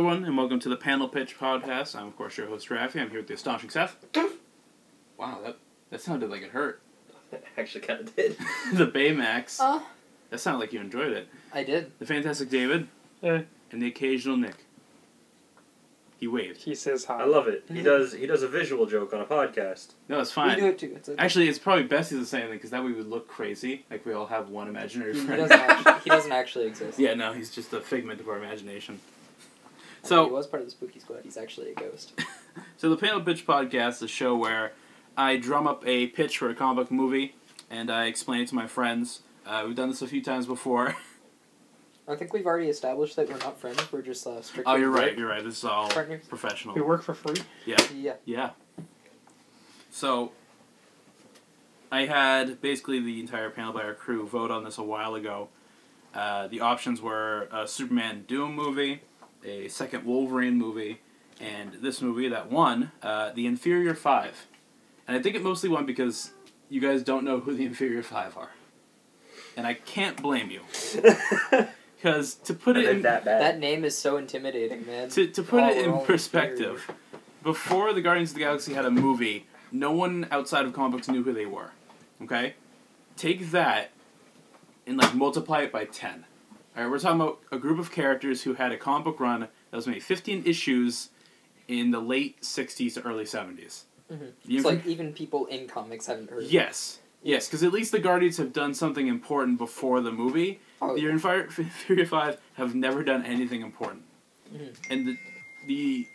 Hello, everyone, and welcome to the Panel Pitch Podcast. I'm, of course, your host, Rafi. I'm here with the astonishing Seth. wow, that, that sounded like it hurt. Actually, kind of did. the Baymax. Oh, That sounded like you enjoyed it. I did. The fantastic David. Eh. And the occasional Nick. He waved. He says hi. I love it. He does. He does a visual joke on a podcast. No, it's fine. We fine. do it too. It's okay. Actually, it's probably best he doesn't say anything because that way we would look crazy. Like we all have one imaginary he, he friend. doesn't actually, he doesn't actually exist. yeah, no, he's just a figment of our imagination. I mean, So- he was part of the spooky squad. He's actually a ghost. So the Panel Pitch Podcast is a show where I drum up a pitch for a comic book movie and I explain it to my friends. Uh, we've done this a few times before. I think we've already established that we're not friends. We're just uh, strictly. oh, you're right. You're right. This is all Partners. professional. We work for free. Yeah. Yeah. Yeah. So I had basically the entire panel by our crew vote on this a while ago. Uh, the options were a Superman Doom movie, a second Wolverine movie, and this movie that won, uh, The Inferior Five. And I think it mostly won because you guys don't know who the Inferior Five are. And I can't blame you. Because to put it in that bad? That name is so intimidating, man. to, to put Oh, it in all perspective, before the Guardians of the Galaxy had a movie, no one outside of comic books knew who they were. Okay? Take that and like multiply it by 10. Alright, we're talking about a group of characters who had a comic book run that was maybe 15 issues in the late 60s to early 70s. Mhm. It's like even people in comics haven't heard. of yes. Yes, because at least the Guardians have done something important before the movie. Oh, The Inferior Inferior Five have never done anything important. Mhm. And the, the,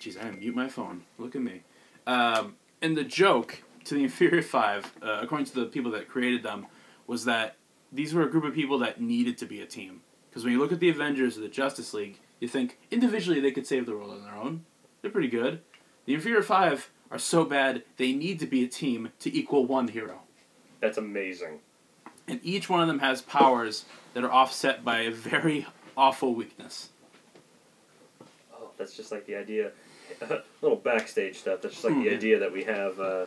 jeez, I didn't mute my phone. Look at me. Um, and the joke to the Inferior Five, uh, according to the people that created them, was that these were a group of people that needed to be a team. Because when you look at the Avengers or the Justice League, you think individually they could save the world on their own. They're pretty good. The Inferior Five are so bad they need to be a team to equal one hero That's amazing. and each one of them has powers that are offset by a very awful weakness. Oh, that's just like the idea. A little backstage stuff. That's just like Hmm. the idea that we have uh,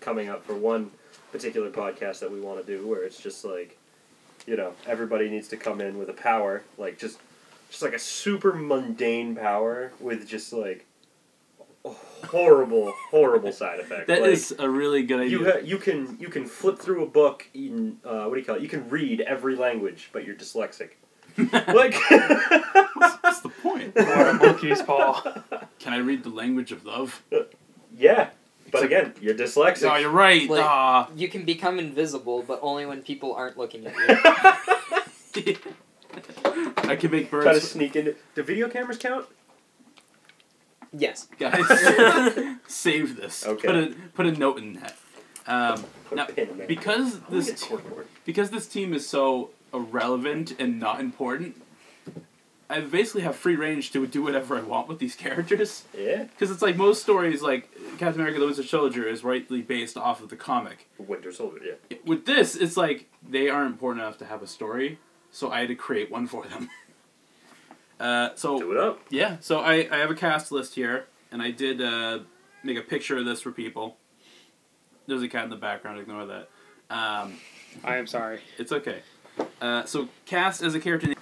coming up for one particular podcast that we want to do, where it's just like, you know, everybody needs to come in with a power, like just, just like a super mundane power with just like horrible, horrible side effects. That like, is a really good idea. You ha- you can you can flip through a book in uh, what do you call it? You can read every language, but you're dyslexic. Like, What's the point? What monkey's paw. Can I read the language of love? yeah, but Except- again, you're dyslexic. Oh, you're right. Like- Ah. You can become invisible, but only when people aren't looking at you. I can make Try to birds. sneak in. Do video cameras count? yes. Guys, save this. Okay. Put a put a note in that. Um, Put Now, a pin in there. because I'm this get t- scoreboard. because this team is so irrelevant and not important, I basically have free range to do whatever I want with these characters. Yeah, Because it's like most stories, like Captain America: The Winter Soldier is rightly based off of the comic. Winter Soldier. Yeah. With this, it's like they aren't important enough to have a story, so I had to create one for them. Uh, so Do it up. yeah, so I, I have a cast list here, and I did uh, make a picture of this for people. There's a cat in the background. Ignore that. Um, I am sorry. it's okay. Uh, so cast as a character.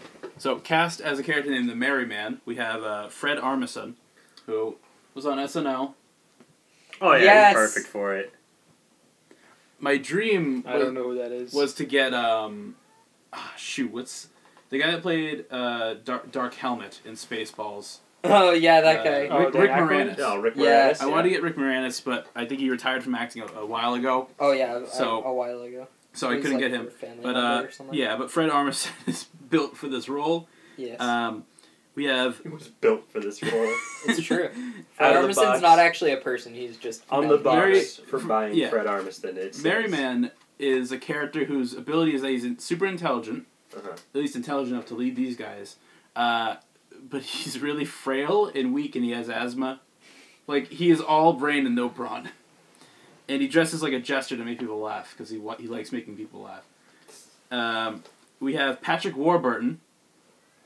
Name, so cast as a character named the Merry Man. We have uh, Fred Armisen, who was on SNL. Oh yeah, Yes. he's perfect for it. My dream I was, don't know who that is. was to get um, ah, shoot, what's the guy that played uh, Dark, Dark Helmet in Spaceballs? Oh yeah, that Uh, guy. Oh, Rick, Dan Rick Aykroyd? Moranis. Oh, Rick Yeah. Moranis. I wanted to get Rick Moranis, but I think he retired from acting a, a while ago, Oh yeah, a- So- a, while ago. So He I couldn't like, get him. But uh, or yeah, but Fred Armisen is built for this role. Yes. Um, we have He was built for this role. it's true. Out Fred of box. Armisen's not actually a person. He's just On the box Mary- for buying yeah. Fred Armiston. It's Merry Man is a character whose ability is that he's super intelligent, Uh-huh. at least intelligent enough to lead these guys. Uh, but he's really frail and weak, and he has asthma. Like he is all brain and no brawn. And he dresses like a jester to make people laugh because he wa- he likes making people laugh. Um, we have Patrick Warburton,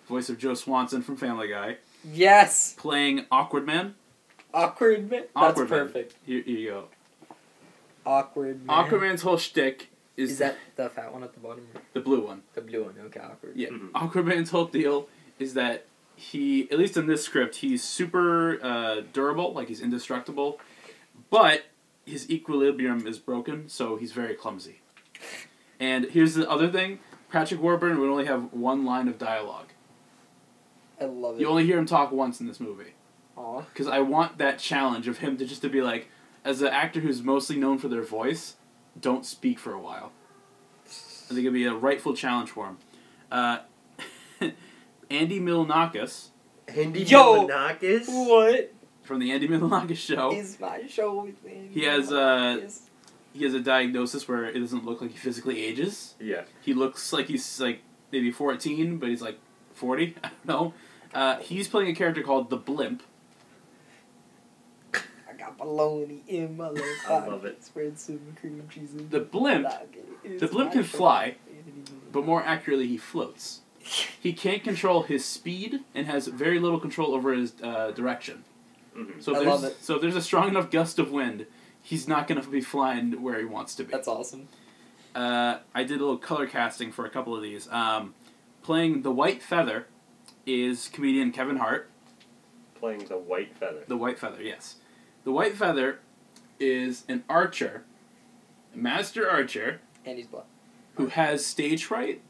voice of Joe Swanson from Family Guy, Yes. playing Awkward Man. Awkward man. That's Awkward Man. perfect. Here, here you go. Awkward man. Awkward Man's whole shtick is, Is that the fat one at the bottom? the blue one. The blue one. Okay, awkward. Yeah. Mhm. Awkward Man's whole deal is that he at least in this script he's super uh, durable, like he's indestructible, but his equilibrium is broken, so he's very clumsy. And here's the other thing: Patrick Warburton would only have one line of dialogue. I love it. You only hear him talk once in this movie. Aw. because I want that challenge of him to just to be like, as an actor who's mostly known for their voice, don't speak for a while. I think it'd be a rightful challenge for him. Uh, Andy Milonakis Andy Yo! Milonakis? What from the Andy Milonakis show. is my show with Andy He has, uh, Milonakis? He has a diagnosis where it doesn't look like he physically ages. Yeah. He looks like he's like maybe fourteen, but he's like forty. I don't know. Uh, he's playing a character called the Blimp. I got bologna in my left I love it. Spread some cream cheese in The Blimp, the Blimp can fly, with Andy Milonakis. but more accurately, he floats. He can't control his speed and has very little control over his uh, direction. Mhm. So if I there's, love it. So if there's a strong enough gust of wind, he's not going to be flying where he wants to be. That's awesome. Uh, I did a little color casting for a couple of these. Um, playing the White Feather is comedian Kevin Hart. Playing the White Feather. The White Feather, yes. The White Feather is an archer, a master archer, And he's black. who has stage fright.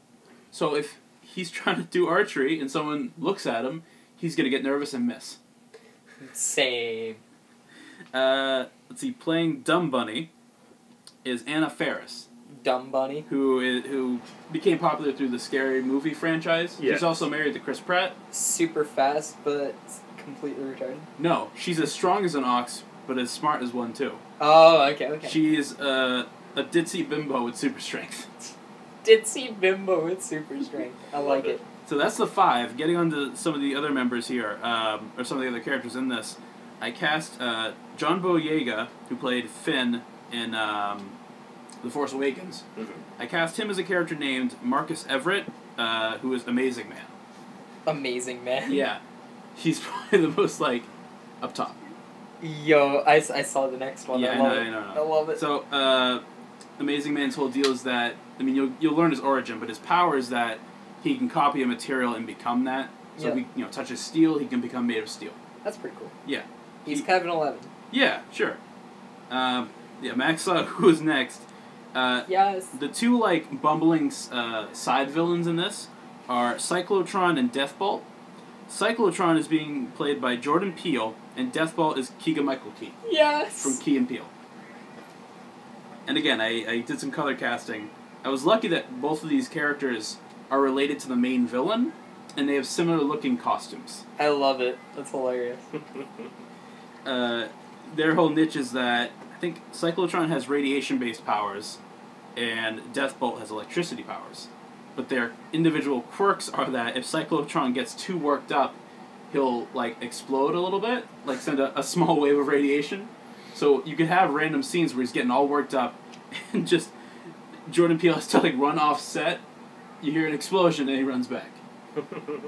So if he's trying to do archery and someone looks at him, he's going to get nervous and miss. Same. Uh, let's see, playing Dumb Bunny is Anna Faris, Dumb bunny. who is, who became popular through the Scary Movie franchise. Yeah. She's also married to Chris Pratt. Super fast, but completely retarded. No, she's as strong as an ox, but as smart as one too. Oh, okay, okay. She's uh, a ditzy bimbo with super strength. Ditzy bimbo with super strength. I like it. So that's the five. Getting on to some of the other members here, um, or some of the other characters in this, I cast uh, John Boyega, who played Finn in um, The Force Awakens. Mhm. I cast him as a character named Marcus Everett, uh, who is Amazing Man. Amazing, man. Yeah, he's probably the most like up top. Yo, I, I saw the next one. Yeah, I I love know, it. I know, I I love it. So, uh, Amazing Man's whole deal is that I mean you'll you'll learn his origin, but his power is that he can copy a material and become that. So Yeah. if he you know touches steel, he can become made of steel. That's pretty cool. Yeah. He's He- Kevin Eleven. Yeah, sure. Um, yeah, Max. Uh, who's next? Uh, Yes. the two like bumbling uh, side villains in this are Cyclotron and Deathbolt. Cyclotron is being played by Jordan Peele, and Deathbolt is Keegan Michael Key Yes. from Key and Peele. And again, I, I did some color casting. I was lucky that both of these characters are related to the main villain, and they have similar looking costumes. I love it. That's hilarious. uh, their whole niche is that I think Cyclotron has radiation based powers and Deathbolt has electricity powers. But their individual quirks are that if Cyclotron gets too worked up, he'll like explode a little bit, like send a, a small wave of radiation. So you could have random scenes where he's getting all worked up and just Jordan Peele has to like run off set. You hear an explosion and he runs back.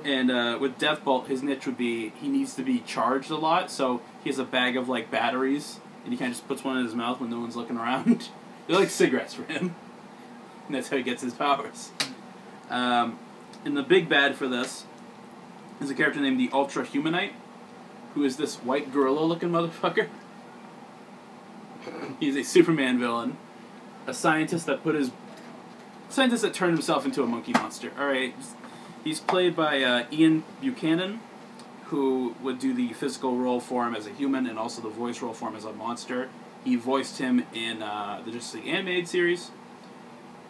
And uh, with Deathbolt, his niche would be he needs to be charged a lot, so he has a bag of like batteries, and he kind of just puts one in his mouth when no one's looking around. They're like cigarettes for him, and that's how he gets his powers. Um, and the big bad for this is a character named the Ultra Humanite, who is this white gorilla-looking motherfucker. He's a Superman villain, a scientist that put his scientist that turned himself into a monkey monster. All right, He's played by uh, Ian Buchanan, who would do the physical role for him as a human and also the voice role for him as a monster. He voiced him in uh, the Justice League animated series,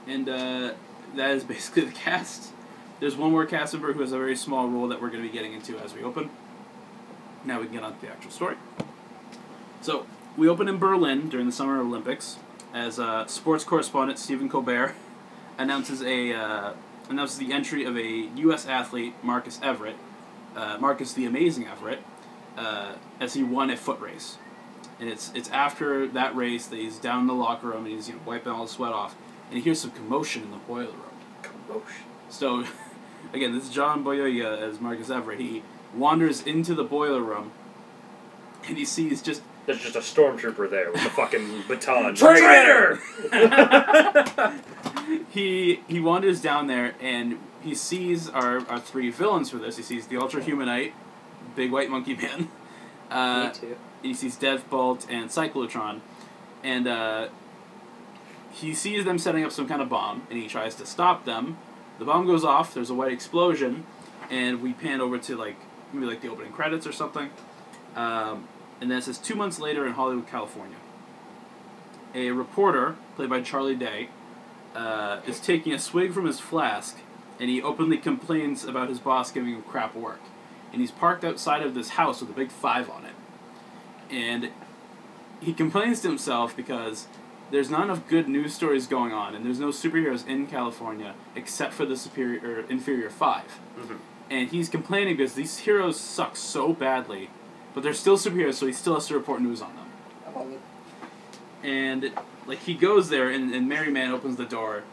and uh, that is basically the cast. There's one more cast member who has a very small role that we're going to be getting into as we open. Now we can get on to the actual story. So we open in Berlin during the Summer Olympics as uh, sports correspondent Stephen Colbert announces a uh, announces the entry of a U.S. athlete, Marcus Everett, uh, Marcus the Amazing Everett, uh, as he won a foot race. And it's it's after that race that he's down in the locker room and he's you know wiping all the sweat off, and he hears some commotion in the boiler room. Commotion. So, again, this is John Boyega as Marcus Everett. He wanders into the boiler room, and he sees just There's just a stormtrooper there with a fucking baton. Traitor! he he wanders down there and he sees our, our three villains for this. He sees the Ultra Humanite, Big White Monkey Man. Uh, Me too. he sees Deathbolt and Cyclotron, and uh, he sees them setting up some kind of bomb, and he tries to stop them. The bomb goes off. There's a white explosion, and we pan over to like maybe like the opening credits or something. Um, and then it says two months later in Hollywood, California. A reporter, played by Charlie Day, uh, is taking a swig from his flask, and he openly complains about his boss giving him crap work. And he's parked outside of this house with a big five on it. And he complains to himself because there's not enough good news stories going on, and there's no superheroes in California except for the superior or inferior 5 Mhm. And he's complaining because these heroes suck so badly, but they're still superheroes, so he still has to report news on them. I love it. and like he goes there and, and Merry Man opens the door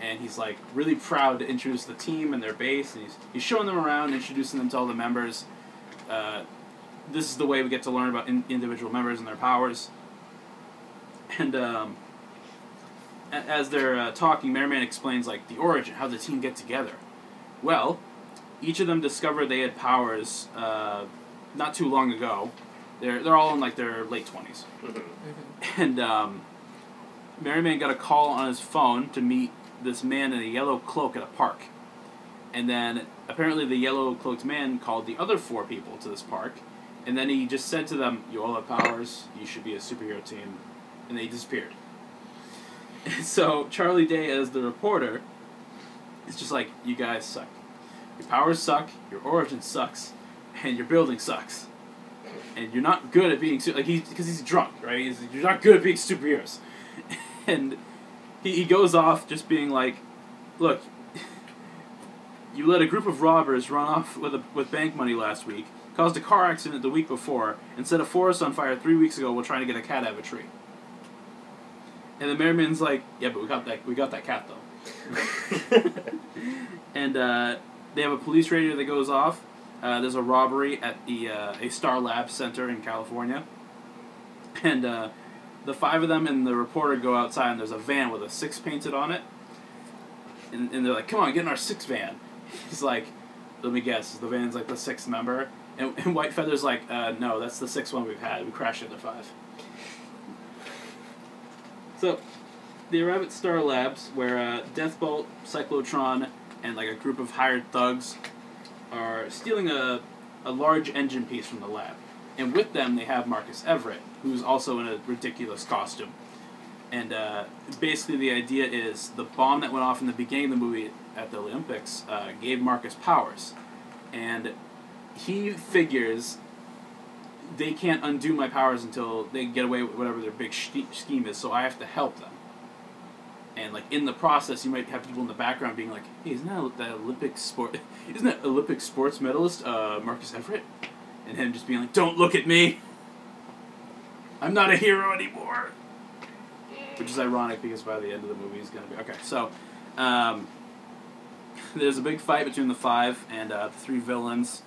and he's like really proud to introduce the team and their base and he's, he's showing them around introducing them to all the members. Uh, this is the way we get to learn about in, individual members and their powers. And um, a- as they're uh, talking Merry Man explains like the origin how the team get together. Well each of them discovered they had powers uh, not too long ago they're, they're all in like their late 20s Mhm. and um, Merryman got a call on his phone to meet this man in a yellow cloak at a park. And then apparently the yellow cloaked man called the other four people to this park. And then he just said to them, You all have powers, you should be a superhero team. And they disappeared. so Charlie Day, as the reporter, is just like, You guys suck. Your powers suck, your origin sucks, and your building sucks and you're not good at being like he's because he's drunk, right? He's, you're not good at being superheroes, and he, he goes off just being like, look, you let a group of robbers run off with a, with bank money last week, caused a car accident the week before, and set a forest on fire three weeks ago while trying to get a cat out of a tree. And the Merryman's like, yeah, but we got that we got that cat though. and uh, they have a police radio that goes off. Uh, there's a robbery at the uh, a Star Labs Center in California, and uh, the five of them and the reporter go outside, and there's a van with a six painted on it, and, and they're like, "Come on, get in our six van." He's like, "Let me guess, the van's like the sixth member," and, and White Feather's like, uh, "No, that's the sixth one we've had. We crashed into five. So, they arrive at Star Labs, where uh, Deathbolt, Cyclotron, and like a group of hired thugs are stealing a, a large engine piece from the lab. And with them, they have Marcus Everett, who's also in a ridiculous costume. And uh, basically, the idea is the bomb that went off in the beginning of the movie at the Olympics uh, gave Marcus powers. And he figures they can't undo my powers until they get away with whatever their big sch- scheme is, so I have to help them. And like in the process, you might have people in the background being like, "Hey, isn't that that Olympic sport? Isn't that Olympic sports medalist uh, Marcus Everett?" And him just being like, "Don't look at me. I'm not a hero anymore." Which is ironic because by the end of the movie, he's gonna be okay. So, um, there's a big fight between the five and uh, the three villains,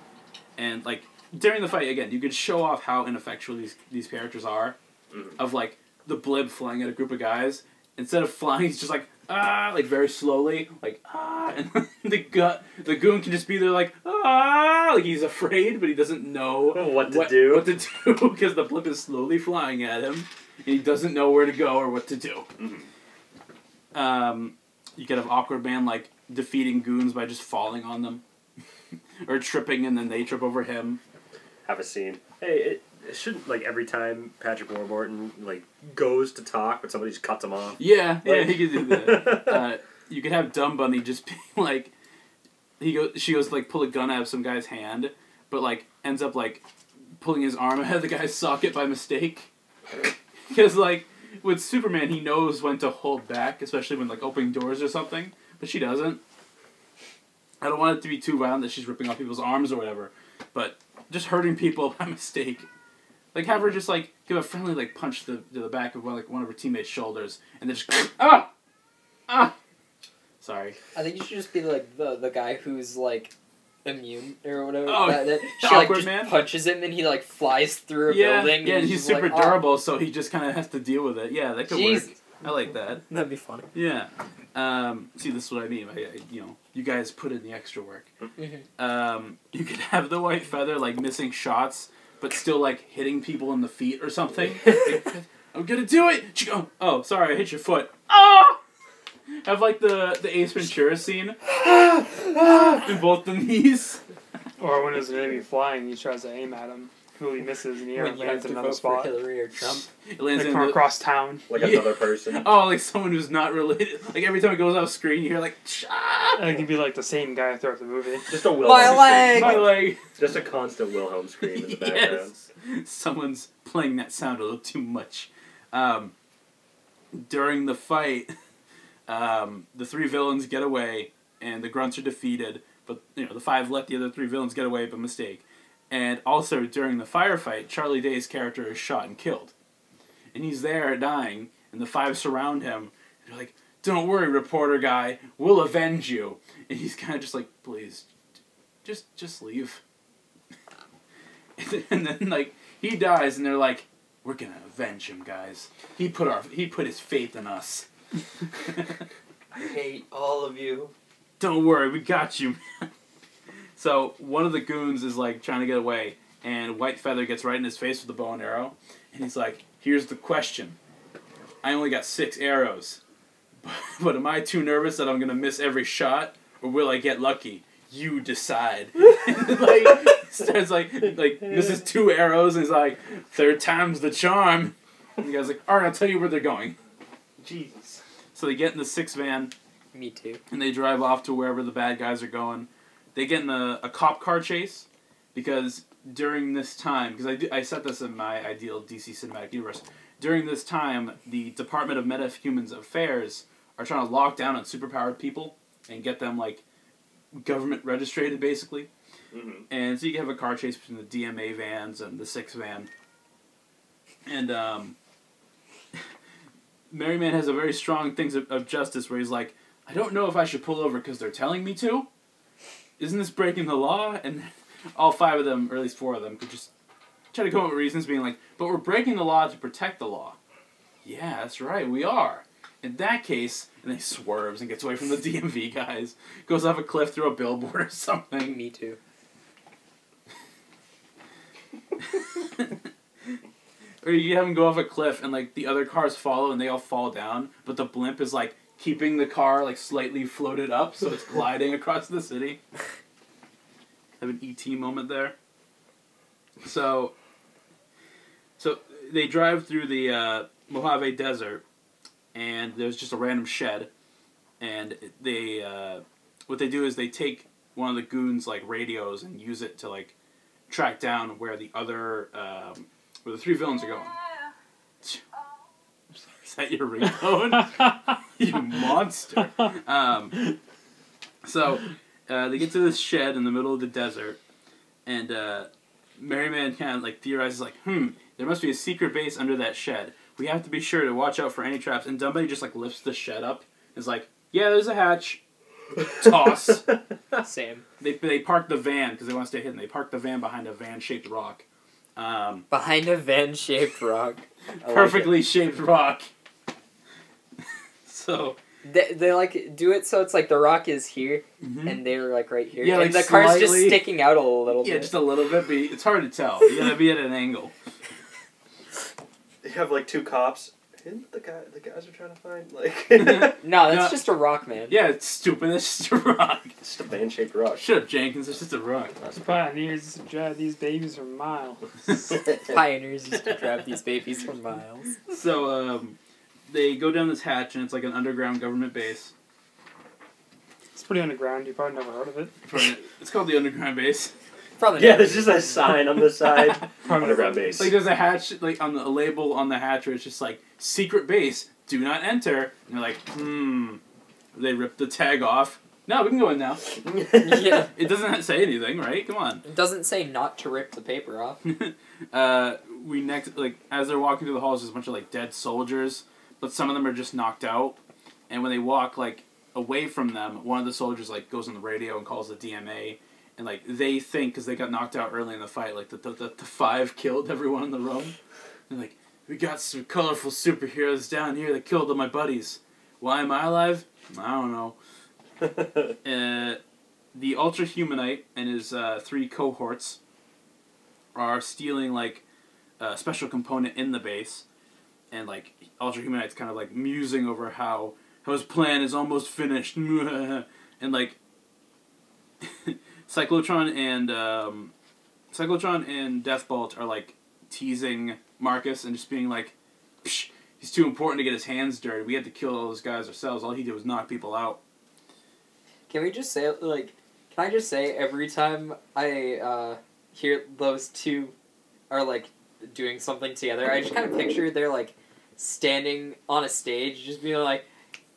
and like during the fight again, you could show off how ineffectual these these characters are. Mhm. Of like the Blimp flying at a group of guys, instead of flying, he's just like ah, like very slowly, like ah, and the gut, the goon can just be there like ah, like he's afraid, but he doesn't know What to do. What to do because the Blimp is slowly flying at him, and he doesn't know where to go or what to do. Mhm. Um, you could have awkward man like defeating goons by just falling on them, or tripping and then they trip over him. Have a scene. Hey, it, it shouldn't like every time Patrick Warburton like goes to talk, but somebody just cuts him off. Yeah, yeah, he could do that. uh, you could have Dumb Bunny just being like, he goes, she goes to, like pull a gun out of some guy's hand, but like ends up like pulling his arm out of the guy's socket by mistake. Because like with Superman, he knows when to hold back, especially when like opening doors or something, but she doesn't. I don't want it to be too violent that she's ripping off people's arms or whatever, but just hurting people by mistake. Like have her just like give a friendly like punch to the, to the back of one like one of her teammates' shoulders, and then just ah ah. Sorry. I think you should just be like the the guy who's like immune or whatever. Oh, that, that she like just man? punches him and he like flies through a yeah, building. yeah, and and he's super like, "Oh." durable, so he just kind of has to deal with it. Yeah, that could Jesus. work. I like that. That'd be funny. Yeah. Um, see, this is what I mean. I, I, you know, you guys put in the extra work. Mhm. Um, you could have the white feather like missing shots, but still like hitting people in the feet or something. I'm gonna do it. Ch- Oh, oh, sorry, I hit your foot. Oh! Have like the the Ace Ventura scene in both the knees. Or when there's an enemy flying, he tries to aim at him. Who he misses in the air When and you have lands in another spot. Hillary or Trump. It lands Like in from the, across town. Like Yeah. another person. oh, like someone who's not related. Like every time it goes off screen, you hear like, "Ah!" And it can be like the same guy throughout the movie. Just a Wilhelm My leg! My leg. Just a constant Wilhelm scream in the background. yes. Someone's playing that sound a little too much. Um, during the fight, um, the three villains get away, and the grunts are defeated. But you know the five let the other three villains get away by mistake. And also during the firefight, Charlie Day's character is shot and killed, and he's there dying, and the five surround him. And they're like, "Don't worry, reporter guy, we'll avenge you." And he's kind of just like, "Please, just just leave." and then like he dies, and they're like, "We're gonna avenge him, guys. He put our he put his faith in us. I hate all of you. Don't worry, we got you." man." So one of the goons is like trying to get away, and White Feather gets right in his face with the bow and arrow, and he's like, "Here's the question. I only got six arrows, but, but am I too nervous that I'm gonna miss every shot, or will I get lucky?" You decide. like starts like like misses two arrows and he's like third time's the charm. And the guy's like, all right, I'll tell you where they're going. Jesus. So they get in the six van Me too. and they drive off to wherever the bad guys are going. They get in a, a cop car chase because during this time, because I, do- I set this in my ideal DC cinematic universe. During this time, the Department of Metahumans Affairs are trying to lock down on superpowered people and get them like government registered basically. hmm And so you have a car chase between the DMA vans and the six van. And um, Merryman has a very strong things of, of justice where he's like, I don't know if I should pull over because they're telling me to. Isn't this breaking the law? And all five of them, or at least four of them, could just try to come up with reasons being like, but we're breaking the law to protect the law. Yeah, that's right, we are. In that case, and he swerves and gets away from the DMV guys, goes off a cliff through a billboard or something. Me too. Or you have him go off a cliff and like the other cars follow and they all fall down, but the blimp is like keeping the car like slightly floated up so it's gliding across the city. Have an ET moment there. So so they drive through the uh, Mojave Desert and there's just a random shed and they uh, what they do is they take one of the goons like radios and use it to like track down where the other um, where the three villains are going. Is that your ringtone? you monster. Um, so uh, they get to this shed in the middle of the desert, and uh, Merryman kind of like theorizes like, hmm, there must be a secret base under that shed. We have to be sure to watch out for any traps. And Dumbo just like lifts the shed up. Is like, yeah, there's a hatch. Toss. Same. They they park the van because they want to stay hidden. They park the van behind a van-shaped rock. Um, Behind a van-shaped rock. I like perfectly shaped rock. So They, they like do it so it's like the rock is here mhm. and they're like right here. Yeah, and like the car's just sticking out a little yeah, bit. just a little bit, but it's hard to tell. You gotta be at an angle. You have like two cops. Isn't the guy the guys are trying to find like no, that's No. just a rock, man. Yeah, it's stupid. It's just a rock. just a band shaped rock. Shut up, Jenkins. It's just a rock. The pioneers used to drive these babies for miles. Pioneers used to drive these babies for miles. So um, they go down this hatch, and it's like an underground government base. It's pretty underground. You probably never heard of it. It's called the underground base. Probably yeah, not. there's just a sign on the side. Underground base. Like there's a hatch, like on the a label on the hatch, where it's just like secret base. Do not enter. And you're like, hmm. They rip the tag off. No, we can go in now. yeah. It doesn't say anything, right? Come on. It doesn't say not to rip the paper off. uh, we next like as they're walking through the halls, there's a bunch of like dead soldiers, but some of them are just knocked out. And when they walk like away from them, one of the soldiers like goes on the radio and calls the DMA, and like they think because they got knocked out early in the fight, like the the, the, the five killed everyone in the room. They're like, we got some colorful superheroes down here that killed all my buddies. Why am I alive? I don't know. Uh, the Ultra Humanite and his uh, three cohorts are stealing like a special component in the base, and like Ultra Humanite's kind of like musing over how how his plan is almost finished, and like Cyclotron and um, Cyclotron and Deathbolt are like teasing Marcus and just being like, he's too important to get his hands dirty. We had to kill all those guys ourselves. All he did was knock people out. Can we just say like? Can I just say every time I uh, hear those two are like doing something together, I just kind of picture they're like standing on a stage, just being like,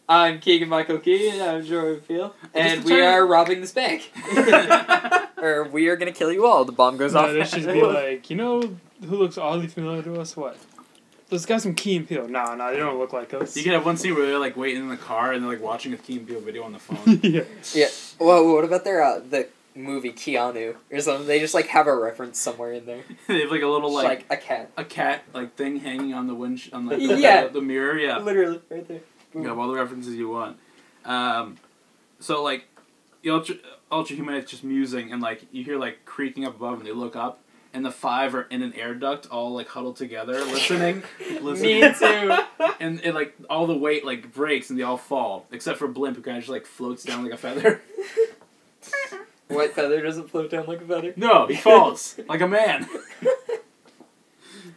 "I'm Keegan Michael Keegan, I'm Jordan Field, and we are robbing this bank, or we are gonna kill you all." The bomb goes No, off. they should be like, you know who looks oddly familiar to us? What? Those guys from Key and Peele. No, no, they don't look like us. You could have one scene where they're like waiting in the car and they're like watching a Key and Peele video on the phone. yeah. Well, what about their uh, the movie Keanu or something? They just like have a reference somewhere in there, they have like a little like, like, a cat, a cat like thing hanging on the wind on like the, Yeah. the, the mirror. Yeah, literally right there. you have all the references you want. Um, so like the ultra ultra humanite's just musing and like you hear like creaking up above and they look up and the five are in an air duct all like huddled together listening listening Me too. and it like all the weight like breaks and they all fall except for blimp who kind of just like floats down like a feather White feather doesn't float down like a feather. no he falls like a man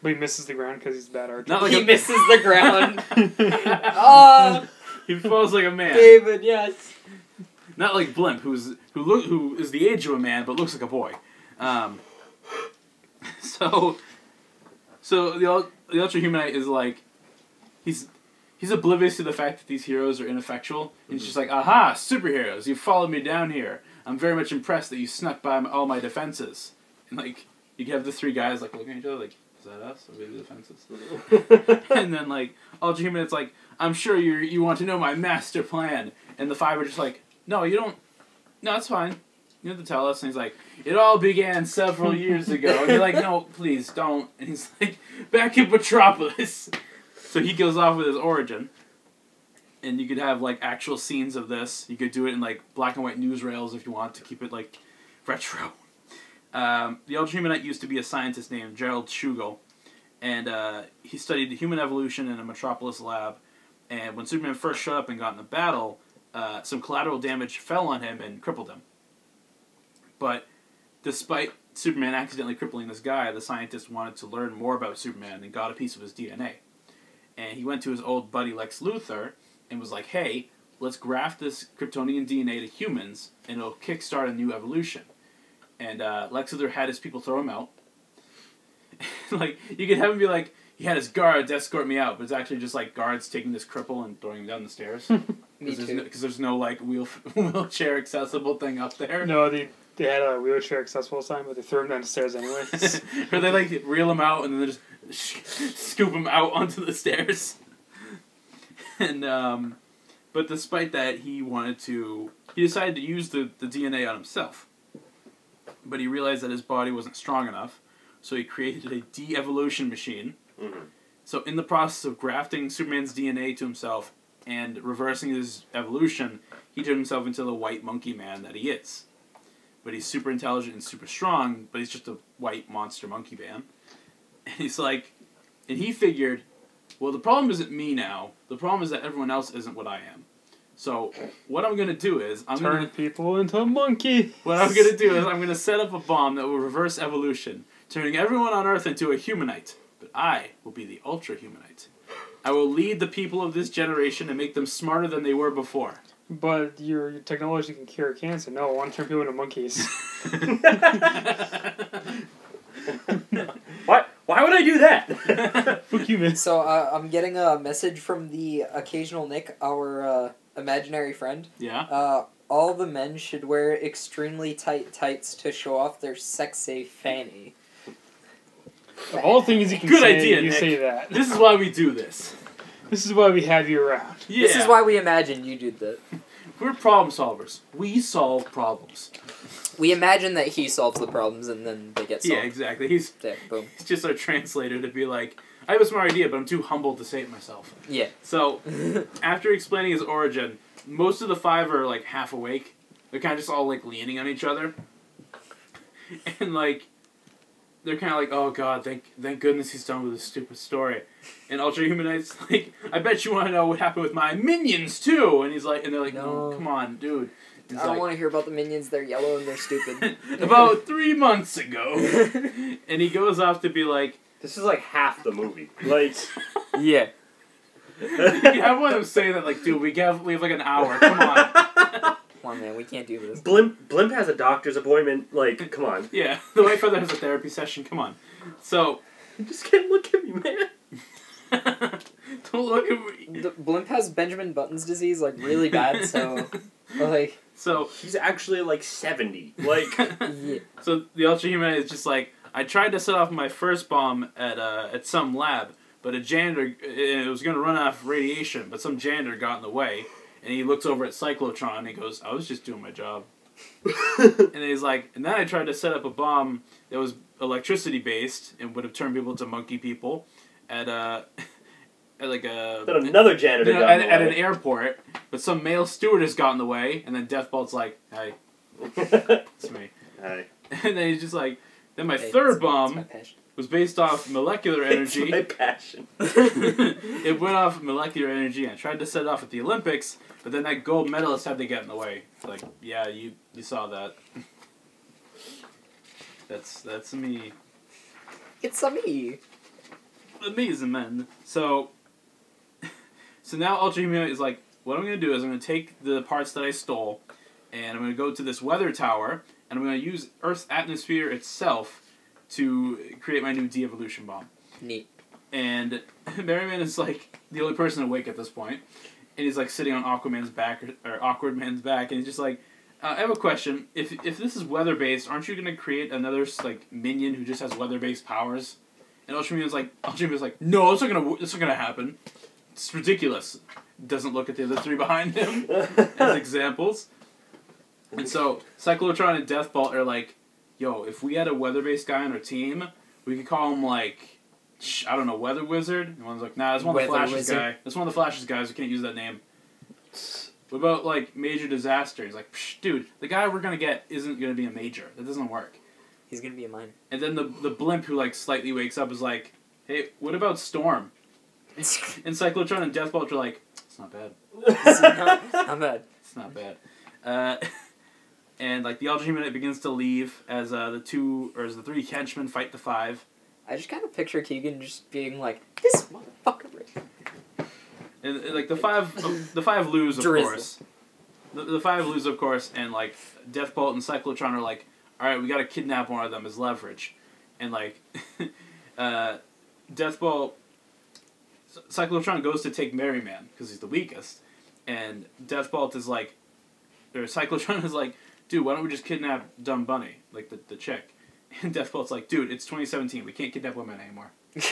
But he misses the ground because he's a bad archer. Not like he a- misses the ground. Ah, he falls like a man David, yes. not like blimp who's who look who is the age of a man but looks like a boy um, so so the ul- the ultra humanite is like he's he's oblivious to the fact that these heroes are ineffectual and he's just like aha superheroes you followed me down here i'm very much impressed that you snuck by my, all my defenses. And like you have the three guys like looking at each other like is that us? Are we the defenses? And then like ultra humanite's like i'm sure you you want to know my master plan. And the five are just like no you don't no it's fine. You have to tell us. And he's like it all began several years ago. And you're like no please don't. And he's like back in metropolis. So he goes off with his origin and you could have like actual scenes of this you could do it in like black and white newsreels if you want to keep it like retro um, the Humanite used to be a scientist named Gerald Shugel, and uh, he studied human evolution in a Metropolis lab. And when Superman first showed up and got in the battle, uh, some collateral damage fell on him and crippled him. But despite Superman accidentally crippling this guy, the scientist wanted to learn more about Superman and got a piece of his DNA. And he went to his old buddy Lex Luthor and was like, hey, let's graft this Kryptonian DNA to humans and it'll kickstart a new evolution. And uh, Lex Luthor had his people throw him out. like, you could have him be like, he had his guards escort me out, but it's actually just like guards taking this cripple and throwing him down the stairs. Me Because there's, too. no, 'cause there's no like wheel wheelchair accessible thing up there. No, they they had a wheelchair accessible sign, but they threw him down the stairs anyways. or they like reel him out and then they just sh- scoop him out onto the stairs. And um, but despite that, he wanted to. He decided to use the, the DNA on himself. But he realized that his body wasn't strong enough, so he created a de-evolution machine. Mhm. So in the process of grafting Superman's DNA to himself and reversing his evolution, he turned himself into the white monkey man that he is. But he's super intelligent and super strong, but he's just a white monster monkey man. And he's like, and he figured, well, the problem isn't me now. The problem is that everyone else isn't what I am. So what I'm gonna do is I'm Turn gonna people into a monkey. what I'm gonna do is I'm gonna set up a bomb that will reverse evolution, turning everyone on Earth into a humanite. But I will be the ultra humanite. I will lead the people of this generation and make them smarter than they were before. But your, your technology can cure cancer. No, I want to turn people into monkeys. Why? Why would I do that? Fuck you, man. So uh, I'm getting a message from the occasional Nick, our uh, imaginary friend. yeah. Uh, all the men should wear extremely tight tights to show off their sexy fanny. Of all things you can Good say, idea, you Nick. say that. This is why we do this. This is why we have you around. Yeah. This is why we imagine you did that. we're problem solvers. We solve problems. We imagine that he solves the problems and then they get solved. Yeah, exactly. He's There, boom. he's just our translator to be like, I have a smart idea, but I'm too humble to say it myself. Yeah. So after explaining his origin, most of the five are like half awake. They're kind of just all like leaning on each other, and like they're kind of like, "Oh God, thank thank goodness he's done with this stupid story." And Ultra Humanite's like, "I bet you want to know what happened with my minions too." And he's like, and they're like, "No, No. come on, dude." He's I don't like, want to hear about the minions. They're yellow and they're stupid. About three months ago, and he goes off to be like, This is like half the movie. Like, yeah. "You can have one of them say that, like, dude, we have we have like an hour. Come on." Come on, man. We can't do this. Blimp Blimp has a doctor's appointment. Like, come on. Yeah, the White Feather has a therapy session. Come on. So, You just can't look at me, man. don't look at me. The Blimp has Benjamin Button's disease like really bad, so like So, He's actually like seventy. Like, yeah. so the Ultra Human is just like I tried to set off my first bomb at uh, at some lab, but a janitor it was going to run off radiation, but some janitor got in the way, and he looks over at Cyclotron and he goes, "I was just doing my job." and he's like, and then I tried to set up a bomb that was electricity based and would have turned people to monkey people at uh at like a then another janitor you know, got at, in the at an airport, but some male stewardess got in the way, and then Deathbolt's like, "Hey, it's me," Hey, and then he's just like, then my Hey, third it's my- it's my bomb was based off molecular it's energy. my passion. it went off molecular energy, and I tried to set it off at the Olympics, but then that gold medalist had to get in the way. Like, yeah, you you saw that. That's that's me. It's a me. amazing man. So, so now Ultra Human is like, what I'm gonna do is I'm gonna take the parts that I stole, and I'm gonna go to this weather tower, and I'm gonna use Earth's atmosphere itself to create my new de-evolution bomb. Neat. And Merryman is like the only person awake at this point, and he's like sitting on Aquaman's back or, or Awkward Man's back, and he's just like. Uh, I have a question. If if this is weather based, aren't you gonna create another like minion who just has weather based powers? And Ultraman's like, Ultraman's like, no, it's not gonna, it's not gonna happen. It's ridiculous. Doesn't look at the other three behind him as examples. And so Cyclotron and Deathbolt are like, yo, if we had a weather-based guy on our team, we could call him like, I don't know, Weather Wizard. And one's like, nah, that's one of the Weather Flash's Wizard. guy. That's one of the Flash's guys. We can't use that name. What about like Major Disaster? He's like, Psh, dude, the guy we're gonna get isn't gonna be a major. That doesn't work. He's gonna be a mine. And then the the blimp who like slightly wakes up is like, "Hey, what about Storm?" And Cyclotron and Deathbolt are like, "It's not bad. not, not bad. It's not bad." Uh, and like the Ultra Human begins to leave as uh, the two or as the three henchmen fight the five. I just kind of picture Keegan just being like, "This motherfucker." And, and, like the five, the five lose of Drizzle. course. The, the five lose of course, and like Deathbolt and Cyclotron are like, "All right, we got to kidnap one of them as leverage," and like, uh, Deathbolt. Cyclotron goes to take Merryman because he's the weakest, and Deathbolt is like, or Cyclotron is like, dude, why don't we just kidnap Dumb Bunny, like the, the chick? And Deathbolt's like, dude, it's 2017, we can't kidnap women anymore.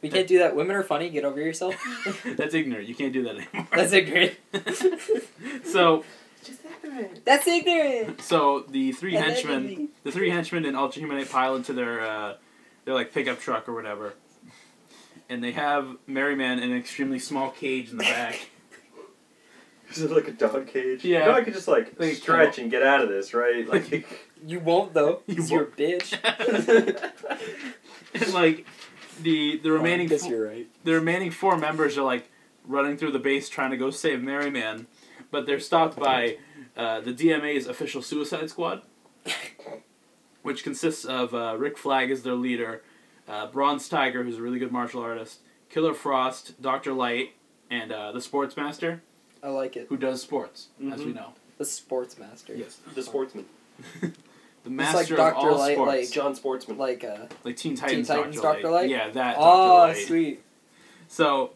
We can't do that. Women are funny. Get over yourself. That's ignorant. You can't do that anymore. That's ignorant. so, That's ignorant. so the three And then henchmen, you- the three henchmen and Ultra Humanite pile into their, uh, their like pickup truck or whatever, and they have Merryman in an extremely small cage in the back. Is it like a dog cage? Yeah. You know, I could just like Like stretch and get out of this, right? Like, You won't though. You 'cause you're a bitch. and like the the remaining I guess fo- you're right. the remaining four members are like running through the base trying to go save Merryman, but they're stopped by uh, the DMA's official Suicide Squad, which consists of uh, Rick Flag as their leader, uh, Bronze Tiger, who's a really good martial artist, Killer Frost, Doctor Light, and uh, the Sportsmaster, I like it. who does sports, as we Mhm. know. The sports master. Yes, the sportsman. the It's master like of Dr. all Light, sports, like- John Sportsman. Like uh. like Teen Titans, Titans Dr. Dr. Light? Yeah, that. Oh, Dr. Light. sweet. So,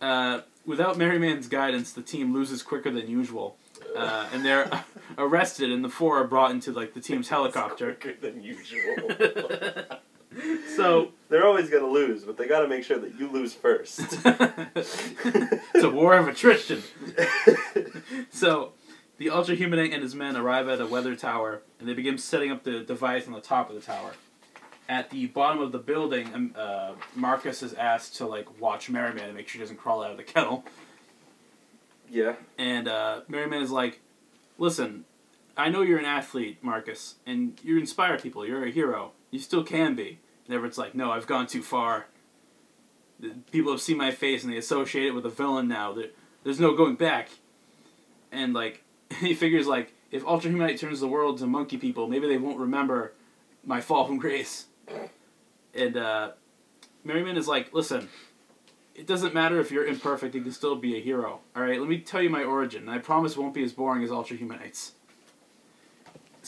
uh, without Merryman's guidance, the team loses quicker than usual, uh, and they're arrested. And the four are brought into like the team's helicopter. Quicker than usual. so They're always gonna lose, but they gotta make sure that you lose first. it's a war of attrition. So, the Ultra Humanite and his men arrive at a weather tower, and they begin setting up the device on the top of the tower. at the bottom of the building, um, uh, Marcus is asked to like watch Merryman and make sure he doesn't crawl out of the kettle. Yeah. And uh, Merryman is like, "Listen, I know you're an athlete, Marcus, and you inspire people. You're a hero. You still can be." And Everett's like, "No, I've gone too far. People have seen my face and they associate it with a villain now. There's no going back." And like, he figures like, if Ultra Humanite turns the world to monkey people, maybe they won't remember my fall from grace. And uh, Merryman is like, "Listen." It doesn't matter if you're imperfect, you can still be a hero. Alright, let me tell you my origin, and I promise won't be as boring as Ultra Humanites.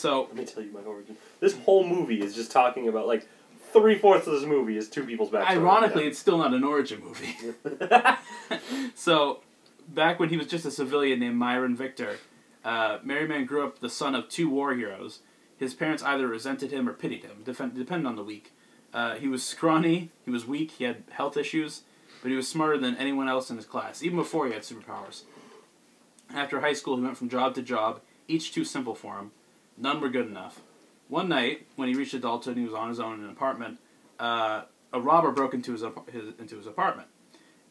So, Let me tell you my origin. This whole movie is just talking about like three fourths of this movie is two people's backstory. ironically, it's still not an origin movie. So, back when he was just a civilian named Myron Victor, uh, Merryman grew up the son of two war heroes. His parents either resented him or pitied him, defend, depending on the week. Uh, he was scrawny, he was weak, he had health issues, but he was smarter than anyone else in his class, even before he had superpowers. After high school, he went from job to job, each too simple for him. None were good enough. One night, when he reached adulthood and he was on his own in an apartment, uh, a robber broke into his, his into his apartment,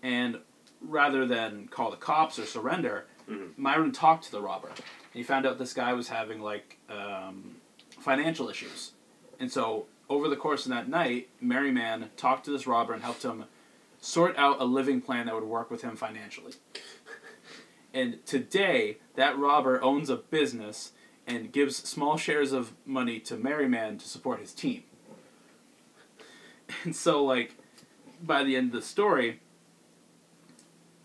and rather than call the cops or surrender, Mhm. Myron talked to the robber. And he found out this guy was having like um, financial issues, and so over the course of that night, Merryman talked to this robber and helped him sort out a living plan that would work with him financially. And today, that robber owns a business and gives small shares of money to Merryman to support his team. And so, like, by the end of the story,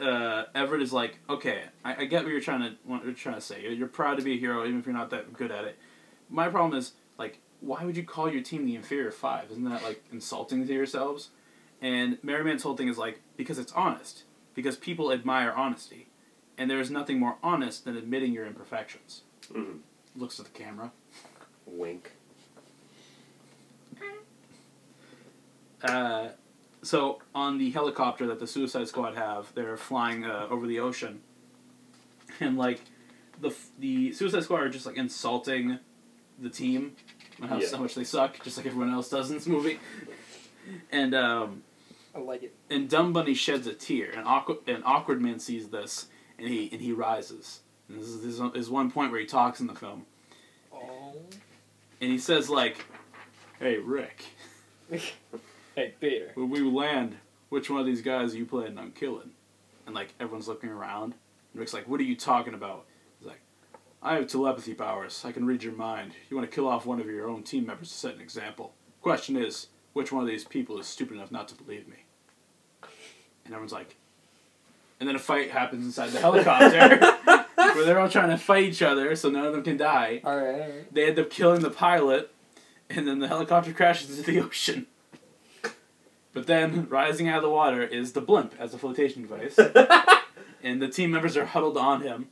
uh, Everett is like, okay, I, I get what you're trying to what you're trying to say. You're, you're proud to be a hero, even if you're not that good at it. My problem is, like, why would you call your team the inferior five? Isn't that like insulting to yourselves? And Merryman's whole thing is like because it's honest, because people admire honesty, and there is nothing more honest than admitting your imperfections. Mhm. Looks at the camera. Wink. Uh, so on the helicopter that the Suicide Squad have, they're flying uh, over the ocean, and like the f- the Suicide Squad are just like insulting the team on how Yeah. so much they suck, just like everyone else does in this movie. And um, I like it. and Dumb Bunny sheds a tear, and awkward and awkward man sees this, and he and he rises. And this is, this is- one point where he talks in the film, Oh. and he says like, "Hey Rick." Hey, Peter. when we land, which one of these guys are you planning on killing? And like everyone's looking around. And Rick's like, what are you talking about? He's like, I have telepathy powers. I can read your mind. You want to kill off one of your own team members to set an example. Question is, which one of these people is stupid enough not to believe me? And everyone's like, and then a fight happens inside the helicopter where they're all trying to fight each other so none of them can die. All right, all right. They end up killing the pilot, and then the helicopter crashes into the ocean. But then, rising out of the water is the blimp as a flotation device, and the team members are huddled on him,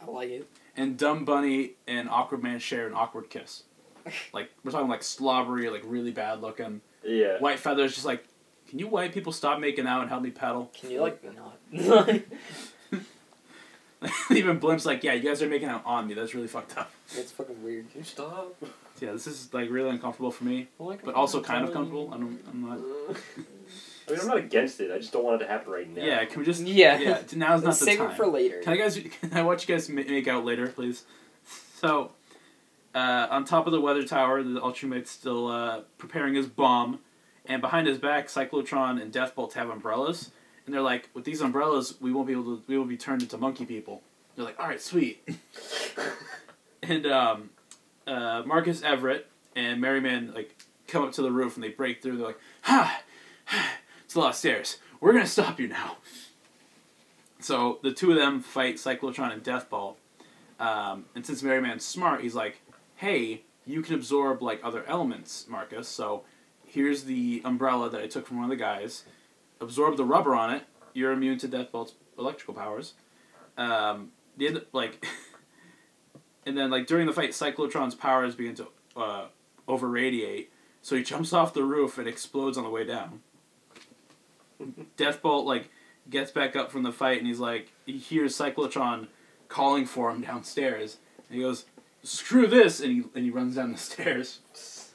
I like it. and Dumb Bunny and Awkward Man share an awkward kiss. Like, we're talking like slobbery, like really bad looking. Yeah. White Feather's just like, can you white people stop making out and help me pedal? Can you like not? Even Blimp's like, yeah, you guys are making out on me. That's really fucked up. it's fucking weird. Can you stop? Yeah, this is like really uncomfortable for me, I like but also kind of comfortable. I don't, I'm not. I mean, I'm not against it. I just don't want it to happen right now. Yeah, can we just? Yeah. yeah. Now's not Let's the save time. it for later. Can I guys? Can I watch you guys ma- make out later, please? So, uh, on top of the weather tower, the Ultimate's still uh, preparing his bomb, and behind his back, Cyclotron and Deathbolt have umbrellas, and they're like, "With these umbrellas, we won't be able to. We will be turned into monkey people." They're like, "All right, sweet." and um, uh, Marcus Everett and Merryman like come up to the roof and they break through. They're like, "Ha, it's a lot of stairs. We're gonna stop you now." So the two of them fight Cyclotron and Deathbolt. Um, and since Merryman's smart, he's like, hey, you can absorb like other elements, Marcus. So here's the umbrella that I took from one of the guys. Absorb the rubber on it. You're immune to Deathbolt's electrical powers. Um, the end, like, and then like during the fight, Cyclotron's powers begin to uh, over radiate. So he jumps off the roof and explodes on the way down. Deathbolt like gets back up from the fight and he's like he hears Cyclotron calling for him downstairs and he goes screw this and he and he runs down the stairs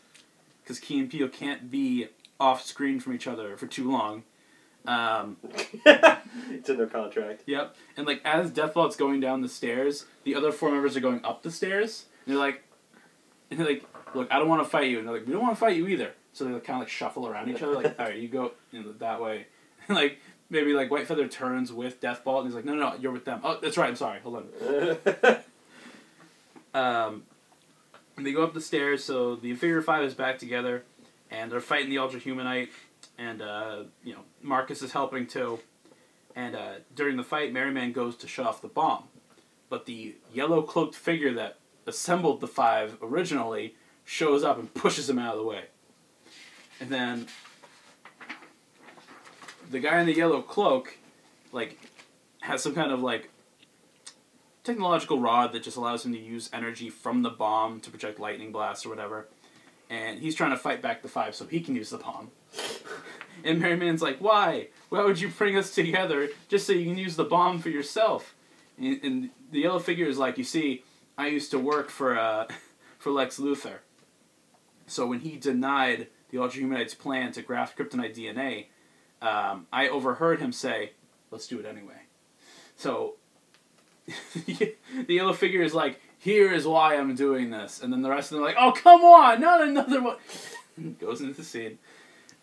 because Key and Peele can't be off screen from each other for too long. Um, it's in their contract. Yep. And like as Deathbolt's going down the stairs, the other four members are going up the stairs. And they're like, and they're like, look, I don't want to fight you. And they're like, we don't want to fight you either. So they like, kind of like shuffle around each other, like, all right, you go you know, that way. And like maybe like White Feather turns with Deathbolt, and he's like, no, no, no, you're with them. Oh, that's right. I'm sorry. Hold on. Um, and they go up the stairs, so the Inferior Five is back together, and they're fighting the Ultra Humanite, and uh, you know Marcus is helping too. And uh, during the fight, Merryman goes to shut off the bomb, but the yellow cloaked figure that assembled the five originally shows up and pushes him out of the way. And then the guy in the yellow cloak, like, has some kind of like technological rod that just allows him to use energy from the bomb to project lightning blasts or whatever. And he's trying to fight back the five so he can use the bomb. And Merryman's like, why? Why would you bring us together just so you can use the bomb for yourself? And, and the yellow figure is like, you see, I used to work for uh, for Lex Luthor. So when he denied the Ultra Humanite's plan to graft kryptonite DNA, um, I overheard him say, let's do it anyway. So the yellow figure is like, here is why I'm doing this. And then the rest of them are like, oh, come on, not another one. Goes into the scene.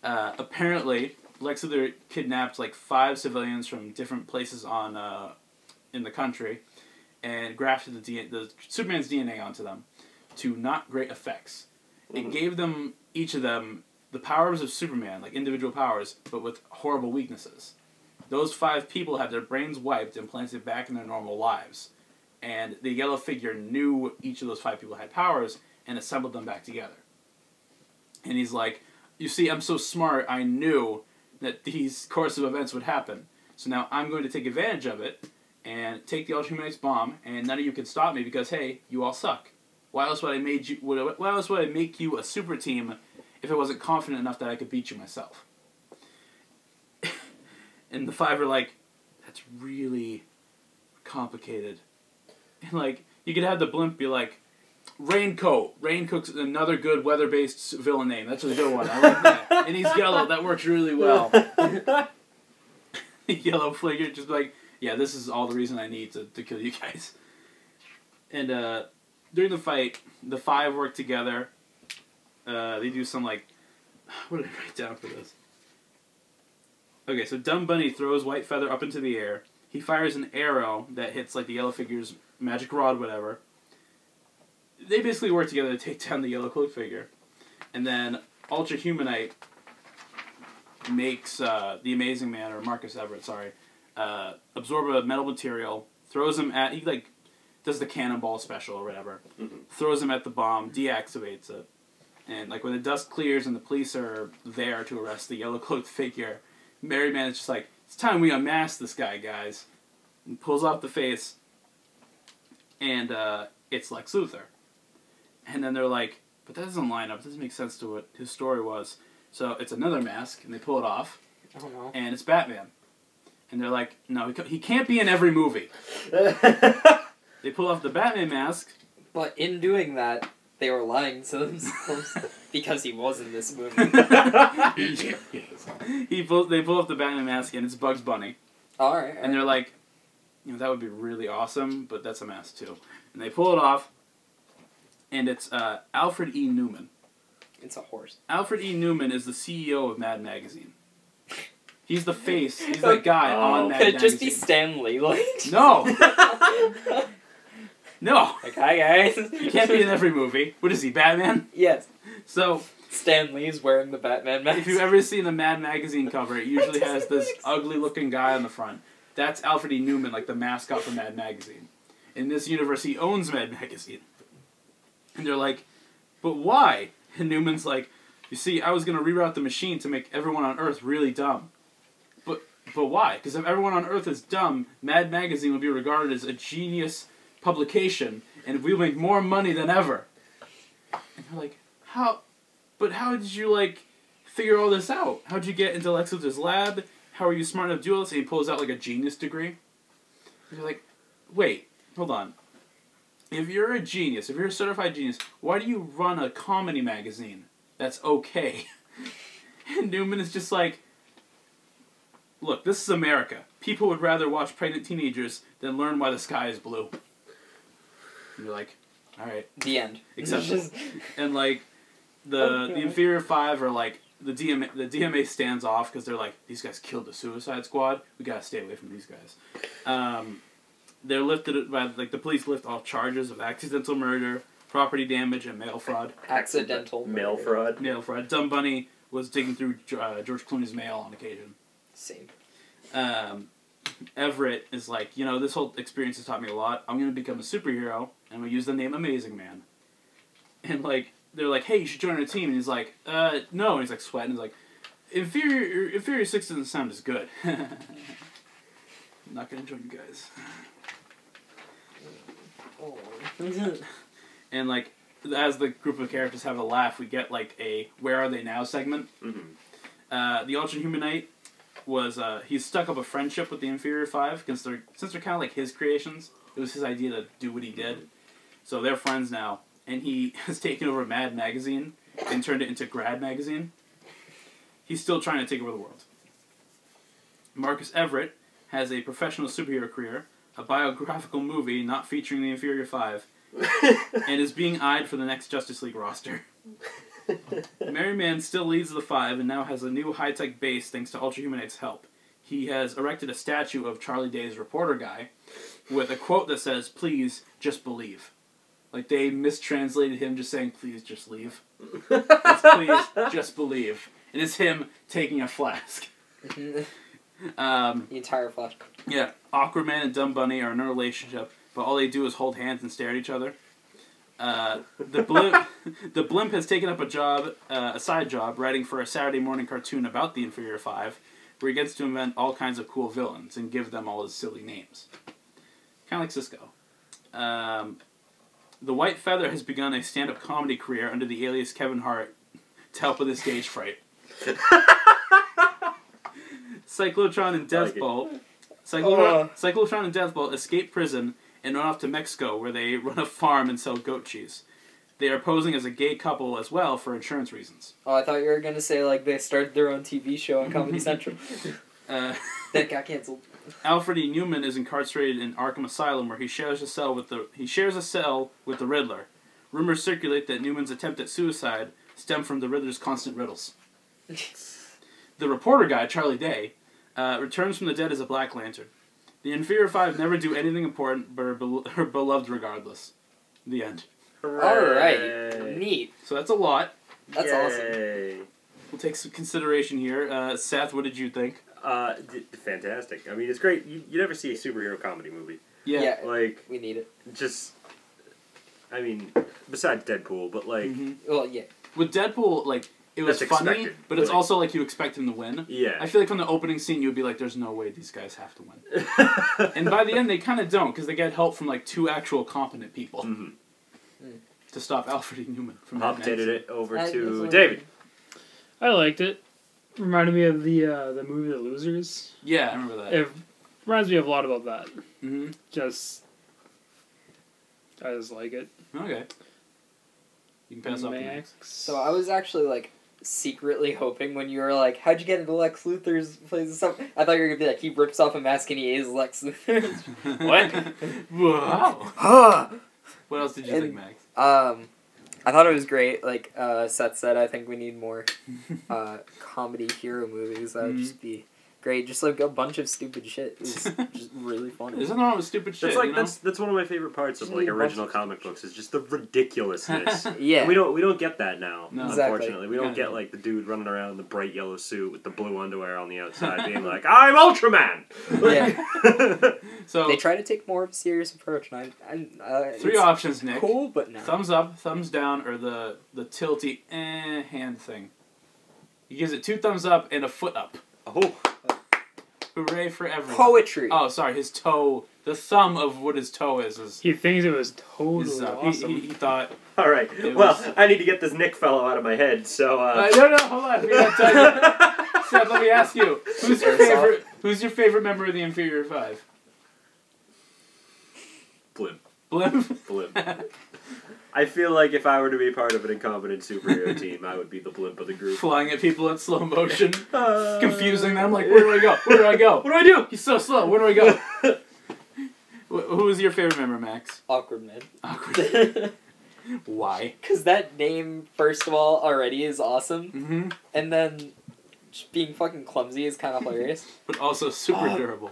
Uh, apparently, Lex Luthor kidnapped like five civilians from different places on uh, in the country and grafted the, the Superman's DNA onto them to not great effects. It gave them, each of them, the powers of Superman, like individual powers, but with horrible weaknesses those five people had their brains wiped and planted back in their normal lives. And the yellow figure knew each of those five people had powers and assembled them back together. And he's like, You see, I'm so smart, I knew that these course of events would happen. So now I'm going to take advantage of it and take the Ultra Humanite's bomb, and none of you can stop me because, hey, you all suck. Why else would I made you? Why else would I make you a super team if I wasn't confident enough that I could beat you myself? and the five are like, that's really complicated. And like, you could have the blimp be like, Raincoat. Raincoat's another good weather based villain name. That's a good one. I like that. and he's yellow. That works really well. yellow figure just like, yeah, this is all the reason I need to, to kill you guys. And uh, during the fight, the five work together. Uh, they do some like, what did I write down for this? Okay, so Dumb Bunny throws White Feather up into the air. He fires an arrow that hits like the yellow figure's magic rod, whatever. They basically work together to take down the yellow cloak figure, and then Ultra Humanite makes uh, the Amazing Man or Marcus Everett, sorry, uh, absorb a metal material, throws him at he like does the cannonball special or whatever, Mhm. throws him at the bomb, deactivates it, and like when the dust clears and the police are there to arrest the yellow cloaked figure, Merryman is just like, it's time we unmask this guy, guys. And pulls off the face, and uh, it's Lex Luthor. And then they're like, but that doesn't line up. It doesn't make sense to what his story was. So it's another mask, and they pull it off, I don't know. and it's Batman. And they're like, no, he he can't be in every movie. They pull off the Batman mask. But in doing that, they were lying to themselves because he was in this movie. he pulls, they pull off the Batman mask, and it's Bugs Bunny. All right. And they're like, you know, that would be really awesome, but that's a mask too. And they pull it off, and it's uh, Alfred E. Neuman. it's a horse. Alfred E. Neuman is the CEO of Mad Magazine. He's the face. He's the guy Oh. on Mad Magazine. Could it Magazine. just be Stanley? Like, No, no. like, hi guys. He can't be in every movie. What is he, Batman? Yes. So, Stanley is wearing the Batman mask. if you've ever seen a Mad Magazine cover, it usually has this ugly-looking guy on the front. That's Alfred E. Neuman, like the mascot for Mad Magazine. In this universe, he owns Mad Magazine. And they're like, but why? And Neuman's like, you see, I was going to reroute the machine to make everyone on Earth really dumb. But but why? Because if everyone on Earth is dumb, Mad Magazine will be regarded as a genius publication, and we'll make more money than ever. And they're like, how? But how did you like figure all this out? How'd you get into Lex Luthor's lab? How are you smart enough to do all this? And he pulls out like a genius degree. And you're like, wait, hold on. If you're a genius, if you're a certified genius, why do you run a comedy magazine? that's okay. and Neuman is just like, look, this is America. People would rather watch pregnant teenagers than learn why the sky is blue. And you're like, all right, The end. acceptable. Just- and like the Okay. the inferior five are like the DMA the DMA stands off because they're like these guys killed the Suicide Squad. We gotta stay away from these guys. Um, they're lifted by like the police lift all charges of accidental murder, property damage, and mail fraud. accidental Mail murder. fraud. Mail fraud. Dumb Bunny was digging through uh, George Clooney's mail on occasion. Same. Um, Everett is like, you know, this whole experience has taught me a lot. I'm gonna become a superhero, and I'm gonna use the name Amazing Man. And like, they're like, hey, you should join our team. And he's like, uh, no. And he's like sweating. He's like, inferior, inferior six doesn't sound as good. I'm not gonna join you guys. Oh. And like, as the group of characters have a laugh, we get like a "Where Are They Now" segment. hmm Uh, the Ultra Humanite was uh, he's stuck up a friendship with the Inferior Five because they're since they're kind of like his creations. It was his idea to do what he did, so they're friends now. And he has taken over Mad Magazine and turned it into Grad Magazine. He's still trying to take over the world. Marcus Everett has a professional superhero career, a biographical movie not featuring the Inferior Five, and is being eyed for the next Justice League roster. Merryman still leads the five and now has a new high tech base thanks to Ultra Humanite's help. He has erected a statue of Charlie Day's reporter guy with a quote that says, Please just believe. Like they mistranslated him just saying, Please just leave. It's please just believe. And it's him taking a flask. The Um, entire flash. yeah, Awkward Man and Dumb Bunny are in a relationship, but all they do is hold hands and stare at each other. Uh, the blimp, the blimp has taken up a job, uh, a side job, writing for a Saturday morning cartoon about the Inferior Five, where he gets to invent all kinds of cool villains and give them all his silly names, kind of like Cisco. Um, the White Feather has begun a stand-up comedy career under the alias Kevin Hart to help with his stage fright. Cyclotron and I like. Deathbolt. Cyclotron, Uh. Cyclotron and Deathbolt escape prison and run off to Mexico, where they run a farm and sell goat cheese. They are posing as a gay couple as well for insurance reasons. Oh, I thought you were gonna say like they started their own TV show on Comedy Central. Uh, that got canceled. Alfred E. Neuman is incarcerated in Arkham Asylum, where he shares a cell with the he shares a cell with the Riddler. Rumors circulate that Neuman's attempt at suicide stemmed from the Riddler's constant riddles. The reporter guy, Charlie Day, uh, returns from the dead as a Black Lantern. The Inferior Five never do anything important, but are, bel are beloved regardless. The end. All right, neat. So that's a lot. That's awesome. We'll take some consideration here. Uh, Seth, what did you think? Uh, d- fantastic. I mean, it's great. You, you never see a superhero comedy movie. Yeah. Like, We need it. just. I mean, besides Deadpool, but like, Mhm. Well, yeah. With Deadpool, like it was That's funny, expected. but it's Like- also like you expect him to win. yeah. I feel like from the opening scene, you'd be like, "There's no way these guys have to win," and by the end, they kind of don't because they get help from like two actual competent people Mhm. to stop Alfred E. Neuman from Updated it over to that's David. I liked it. Reminded me of the uh, the movie The Losers. Yeah, I remember that. It reminds me of a lot about that. hmm Just, I just like it. Okay. You can pass off to Max. So I was actually like secretly hoping when you were like, "How'd you get into Lex Luthor's place?" and stuff. I thought you were gonna be like, he rips off a mask and he is Lex Luthor. What? wow. What else did you And- think, Max? Um, I thought it was great. Like uh, Seth said, I think we need more uh, comedy hero movies. That would Mhm. just be great. Just like a bunch of stupid shit. It's just really funny. There's nothing wrong with stupid shit. That's like you know? that's that's one of my favorite parts of like need a bunch original of- comic books is just the ridiculousness. Yeah. And we don't we don't get that now. No. Exactly. Unfortunately, we don't get like the dude running around in the bright yellow suit with the blue underwear on the outside, being like, "I'm Ultraman." Yeah. so They try to take more of a serious approach, and I, I uh, three it's options, Nick. Cool, but no. Thumbs up, thumbs down, or the the tilty eh hand thing. He gives it two thumbs up and a foot up. Oh, Hooray for everyone. Poetry. Oh, sorry, his toe. The thumb of what his toe is is. He thinks it was totally is uh, awesome. he, he, he thought. all right. It Well, was- I need to get this Nick fellow out of my head. So, Uh, uh, no, no, hold on. We gotta tell you. Seth, let me ask you. Who's your Airsoft. favorite? Who's your favorite member of the Inferior Five? blimp, Blimp. blimp. I feel like if I were to be part of an incompetent superhero team, I would be the blimp of the group. Flying at people in slow motion, Uh, confusing them. Like, where do I go? Where do I go? What do I do? He's so slow. Where do I go? Wh- Who was your favorite member, Max? Awkward man. Awkward. Why? Because that name, first of all, already is awesome, Mm-hmm. and then being fucking clumsy is kind of hilarious. But also super Uh, durable.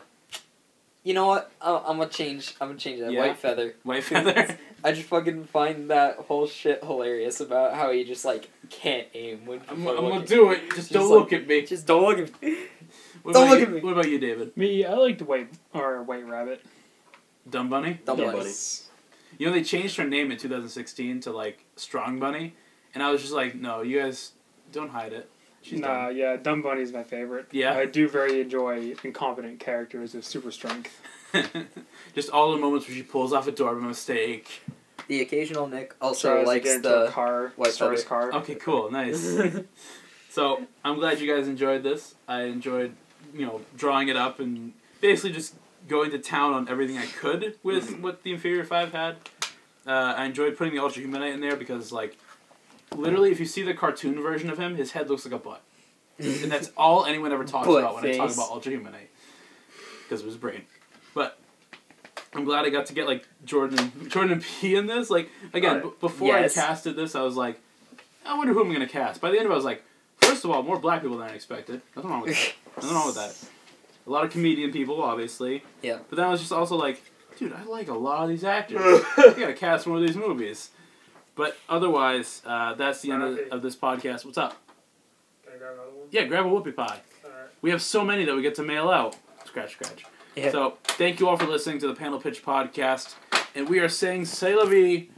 You know what? I- I'm gonna change. I'm gonna change that. Yeah? White feather. White feather. I just fucking find that whole shit hilarious about how he just like can't aim when I'm, I'm gonna do it. Just Just don't like- look at me. Just don't look at me. What don't about look you- at me. What about you, David? Me, I liked White or White Rabbit. Dumb Bunny. Dumb Yeah, bunny. You know they changed her name in 2016 to like Strong Bunny, and I was just like, no, you guys don't hide it. She's nah, yeah, Dumb Bunny is my favorite. Yeah? I do very enjoy incompetent characters with super strength. just all the moments where she pulls off a door by mistake. The occasional Nick also Tries likes get into a the. car, White stars car. Okay, cool, nice. so I'm glad you guys enjoyed this. I enjoyed, you know, drawing it up and basically just going to town on everything I could with what the Inferior Five had. Uh, I enjoyed putting the Ultra Humanite in there because, like, literally, if you see the cartoon version of him, his head looks like a butt, and that's all anyone ever talks Butt about when I talk face. about Ultra Humanite because of his brain. But I'm glad I got to get like Jordan Jordan P in this. Like again, Right. b- before Yes. I casted this, I was like, I wonder who I'm gonna cast. By the end of it, I was like, first of all, more black people than I expected. Nothing wrong with that. Nothing wrong with that. A lot of comedian people, obviously. Yeah. But then I was just also like, dude, I like a lot of these actors. I gotta cast more of these movies. But otherwise, uh, that's the end of, of this podcast. What's up? Can I grab another one? Yeah, grab a whoopie pie. Alright. We have so many that we get to mail out. Scratch, scratch. Yeah. So, thank you all for listening to the Panel Pitch podcast. And we are saying, say la vie.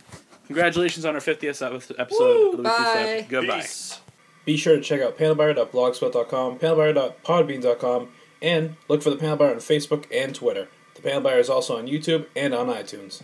Congratulations on our 50th episode Woo, of the bye. Goodbye. Peace. Be sure to check out panelbuyer.blogspot.com, panelbuyer.podbean.com, and look for the Panel Buyer on Facebook and Twitter. The Panel Buyer is also on YouTube and on iTunes.